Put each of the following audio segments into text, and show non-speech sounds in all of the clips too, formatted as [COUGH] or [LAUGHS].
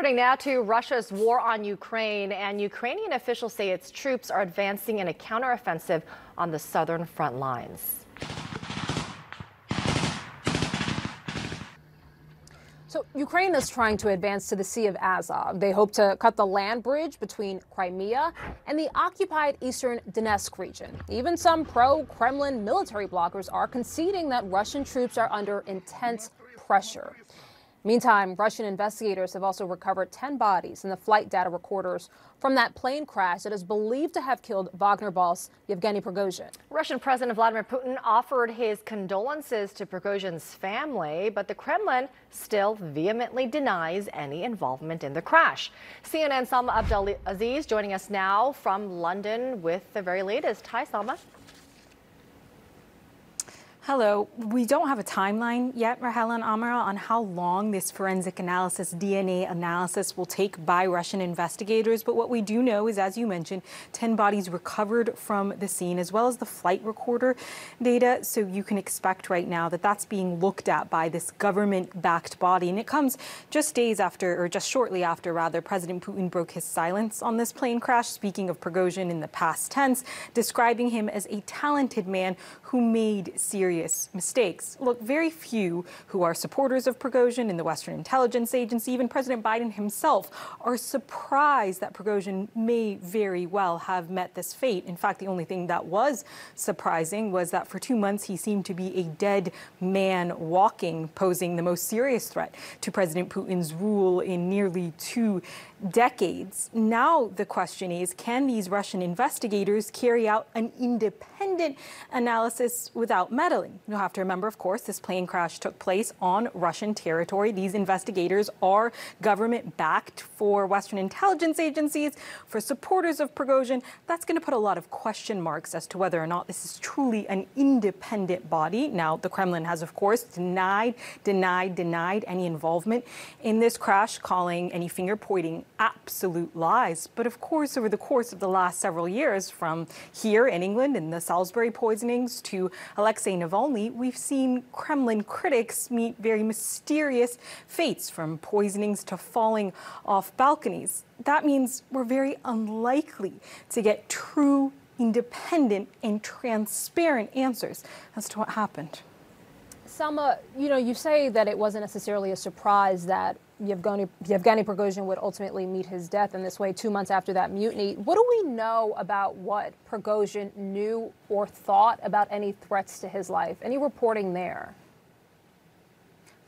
Turning now to Russia's war on Ukraine, and Ukrainian officials say its troops are advancing in a counteroffensive on the southern front lines. So Ukraine is trying to advance to the Sea of Azov. They hope to cut the land bridge between Crimea and the occupied eastern Donetsk region. Even some pro-Kremlin military bloggers are conceding that Russian troops are under intense pressure. Meantime, Russian investigators have also recovered 10 bodies in the flight data recorders from that plane crash that is believed to have killed Wagner boss Yevgeny Prigozhin. Russian President Vladimir Putin offered his condolences to Prigozhin's family, but the Kremlin still vehemently denies any involvement in the crash. CNN Salma Abdelaziz joining us now from London with the very latest. Hi, Salma. Hello. We don't have a timeline yet, Rahel and Amara, on how long this forensic analysis, DNA analysis, will take by Russian investigators. But what we do know is, as you mentioned, 10 bodies recovered from the scene, as well as the flight recorder data. So you can expect right now that that's being looked at by this government backed body. And it comes just days after, or just shortly after, rather, President Putin broke his silence on this plane crash, speaking of Prigozhin in the past tense, describing him as a talented man who made serious mistakes. Look, very few who are supporters of Prigozhin in the Western Intelligence Agency, even President Biden himself, are surprised that Prigozhin may very well have met this fate. In fact, the only thing that was surprising was that for two months he seemed to be a dead man walking, posing the most serious threat to President Putin's rule in nearly two decades. Now the question is, can these Russian investigators carry out an independent analysis without meddling? You'll have to remember, of course, this plane crash took place on Russian territory. These investigators are government backed for Western intelligence agencies, for supporters of Prigozhin. That's going to put a lot of question marks as to whether or not this is truly an independent body. Now, the Kremlin has, of course, denied, denied, denied any involvement in this crash, calling any finger pointing absolute lies. But of course, over the course of the last several years, from here in England and the Salisbury poisonings to Alexei Navalny, we've seen Kremlin critics meet very mysterious fates, from poisonings to falling off balconies. That means we're very unlikely to get true, independent, and transparent answers as to what happened. Salma, you know, you say that it wasn't necessarily a surprise that Yevgeny, Yevgeny Prigozhin would ultimately meet his death in this way two months after that mutiny. What do we know about what Prigozhin knew or thought about any threats to his life? Any reporting there?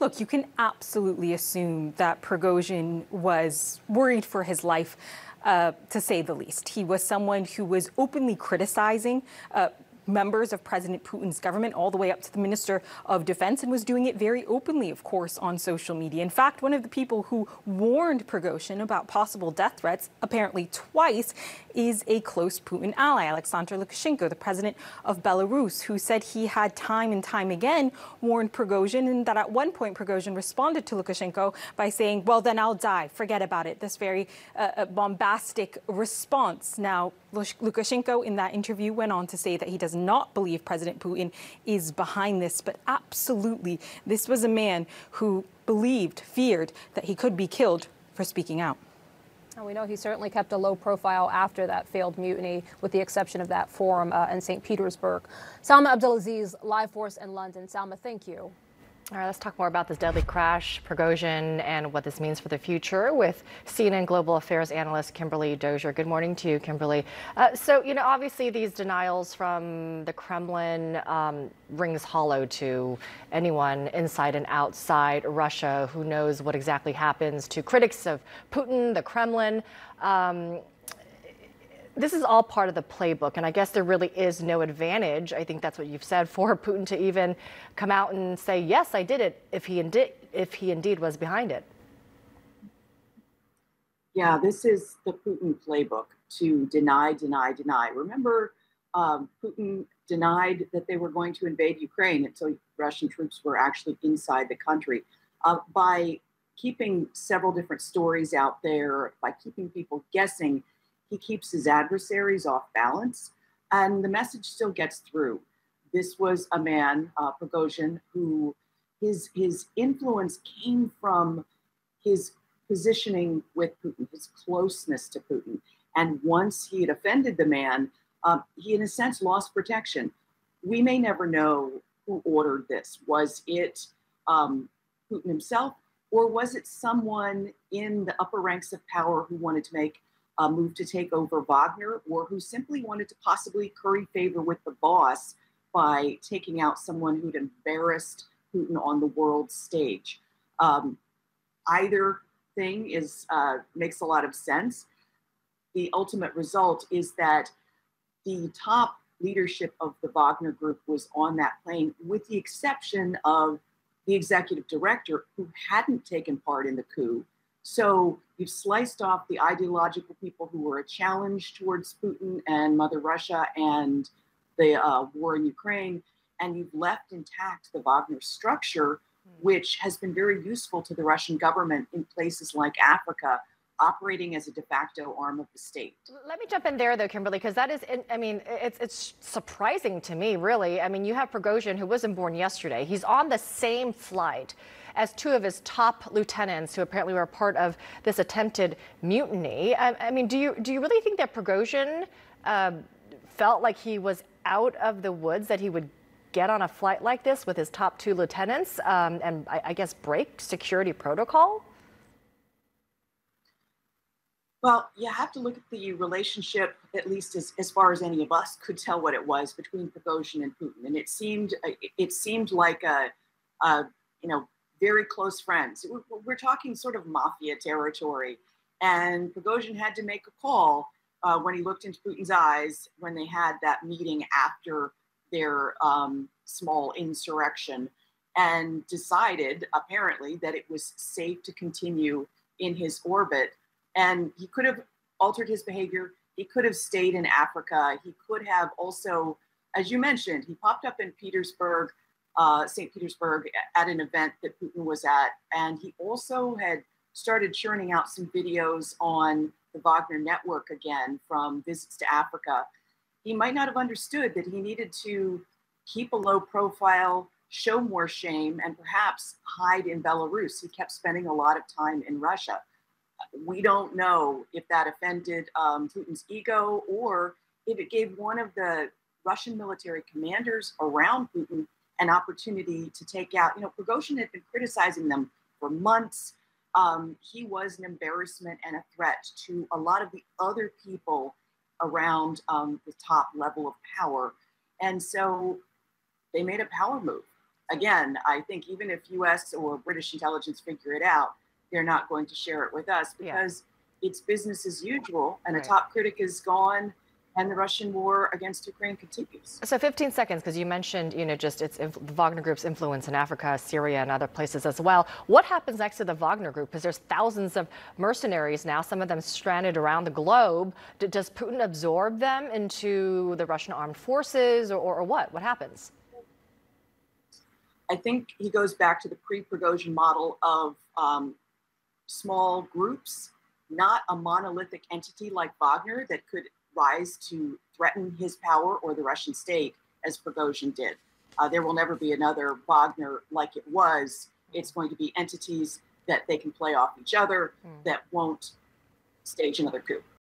Look, you can absolutely assume that Prigozhin was worried for his life, uh, to say the least. He was someone who was openly criticizing uh, members of President Putin's government, all the way up to the Minister of Defense, and was doing it very openly, of course, on social media. In fact, one of the people who warned Prigozhin about possible death threats, apparently twice, is a close Putin ally, Alexander Lukashenko, the president of Belarus, who said he had time and time again warned Prigozhin, and that at one point Prigozhin responded to Lukashenko by saying, Well, then I'll die. Forget about it. This very uh, uh bombastic response. Now, Lukashenko in that interview went on to say that he does not believe President Putin is behind this, but absolutely, this was a man who believed, feared that he could be killed for speaking out. And we know he certainly kept a low profile after that failed mutiny, with the exception of that forum uh, in St. Petersburg. Salma Abdelaziz, Live Force in London. Salma, thank you. All right, let's talk more about this deadly crash, Prigozhin, and what this means for the future with CNN Global Affairs analyst Kimberly Dozier. Good morning to you, Kimberly. Uh, so, you know, obviously these denials from the Kremlin um, rings hollow to anyone inside and outside Russia who knows what exactly happens to critics of Putin, the Kremlin. Um, this is all part of the playbook, and I guess there really is no advantage. I think that's what you've said for [LAUGHS] Putin to even come out and say, "Yes, I did it," if he indeed if he indeed was behind it. Yeah, this is the Putin playbook to deny, deny, deny. Remember, um, Putin denied that they were going to invade Ukraine until Russian troops were actually inside the country. Uh, by keeping several different stories out there, by keeping people guessing he keeps his adversaries off balance, and the message still gets through. This was a man, uh, Prigozhin, who his his influence came from his positioning with Putin, his closeness to Putin. And once he had offended the man, um, he, in a sense, lost protection. We may never know who ordered this. Was it um, Putin himself, or was it someone in the upper ranks of power who wanted to make a move to take over Wagner, or who simply wanted to possibly curry favor with the boss by taking out someone who'd embarrassed Putin on the world stage? Um, either thing is uh, makes a lot of sense. The ultimate result is that the top leadership of the Wagner Group was on that plane, with the exception of the executive director who hadn't taken part in the coup. So you've sliced off the ideological people who were a challenge towards Putin and Mother Russia and the uh, war in Ukraine, and you've left intact the Wagner structure, hmm. which has been very useful to the Russian government in places like Africa operating as a de facto arm of the state. Let me jump in there, though, Kimberly, because that is, I mean, it's, it's surprising to me, really. I mean, you have Prigozhin, who wasn't born yesterday. He's on the same flight as two of his top lieutenants, who apparently were part of this attempted mutiny. I, I mean, do you do you really think that Prigozhin uh, felt like he was out of the woods, that he would get on a flight like this with his top two lieutenants um, and I, I guess break security protocol? Well, you have to look at the relationship, at least as, as far as any of us could tell what it was between Prigozhin and Putin, and it seemed it seemed like a, a you know very close friends. We're, we're, talking sort of mafia territory, and Prigozhin had to make a call uh, when he looked into Putin's eyes when they had that meeting after their um, small insurrection, and decided apparently that it was safe to continue in his orbit and he could have altered his behavior. He could have stayed in Africa. He could have also, as you mentioned, he popped up in Petersburg, uh, St. Petersburg, at an event that Putin was at. And he also had started churning out some videos on the Wagner network again from visits to Africa. He might not have understood that he needed to keep a low profile, show more shame, and perhaps hide in Belarus. He kept spending a lot of time in Russia we don't know if that offended um, Putin's ego or if it gave one of the Russian military commanders around Putin an opportunity to take out. You know, Prigozhin had been criticizing them for months. Um, he was an embarrassment and a threat to a lot of the other people around um, the top level of power. And so they made a power move. Again, I think even if US or British intelligence figure it out, they're not going to share it with us because yeah. it's business as usual and right. a top critic is gone and the Russian war against Ukraine continues. So 15 seconds, because you mentioned, you know, just its the Wagner Group's influence in Africa, Syria, and other places as well. What happens next to the Wagner Group? Because there's thousands of mercenaries now, some of them stranded around the globe. D does Putin absorb them into the Russian armed forces, or, or, or what? What happens? I think he goes back to the pre-Prigozhin model of um, small groups, not a monolithic entity like Wagner that could rise to threaten his power or the Russian state as Prigozhin did. Uh, there will never be another Wagner like it was. It's going to be entities that they can play off each other mm. that won't stage another coup.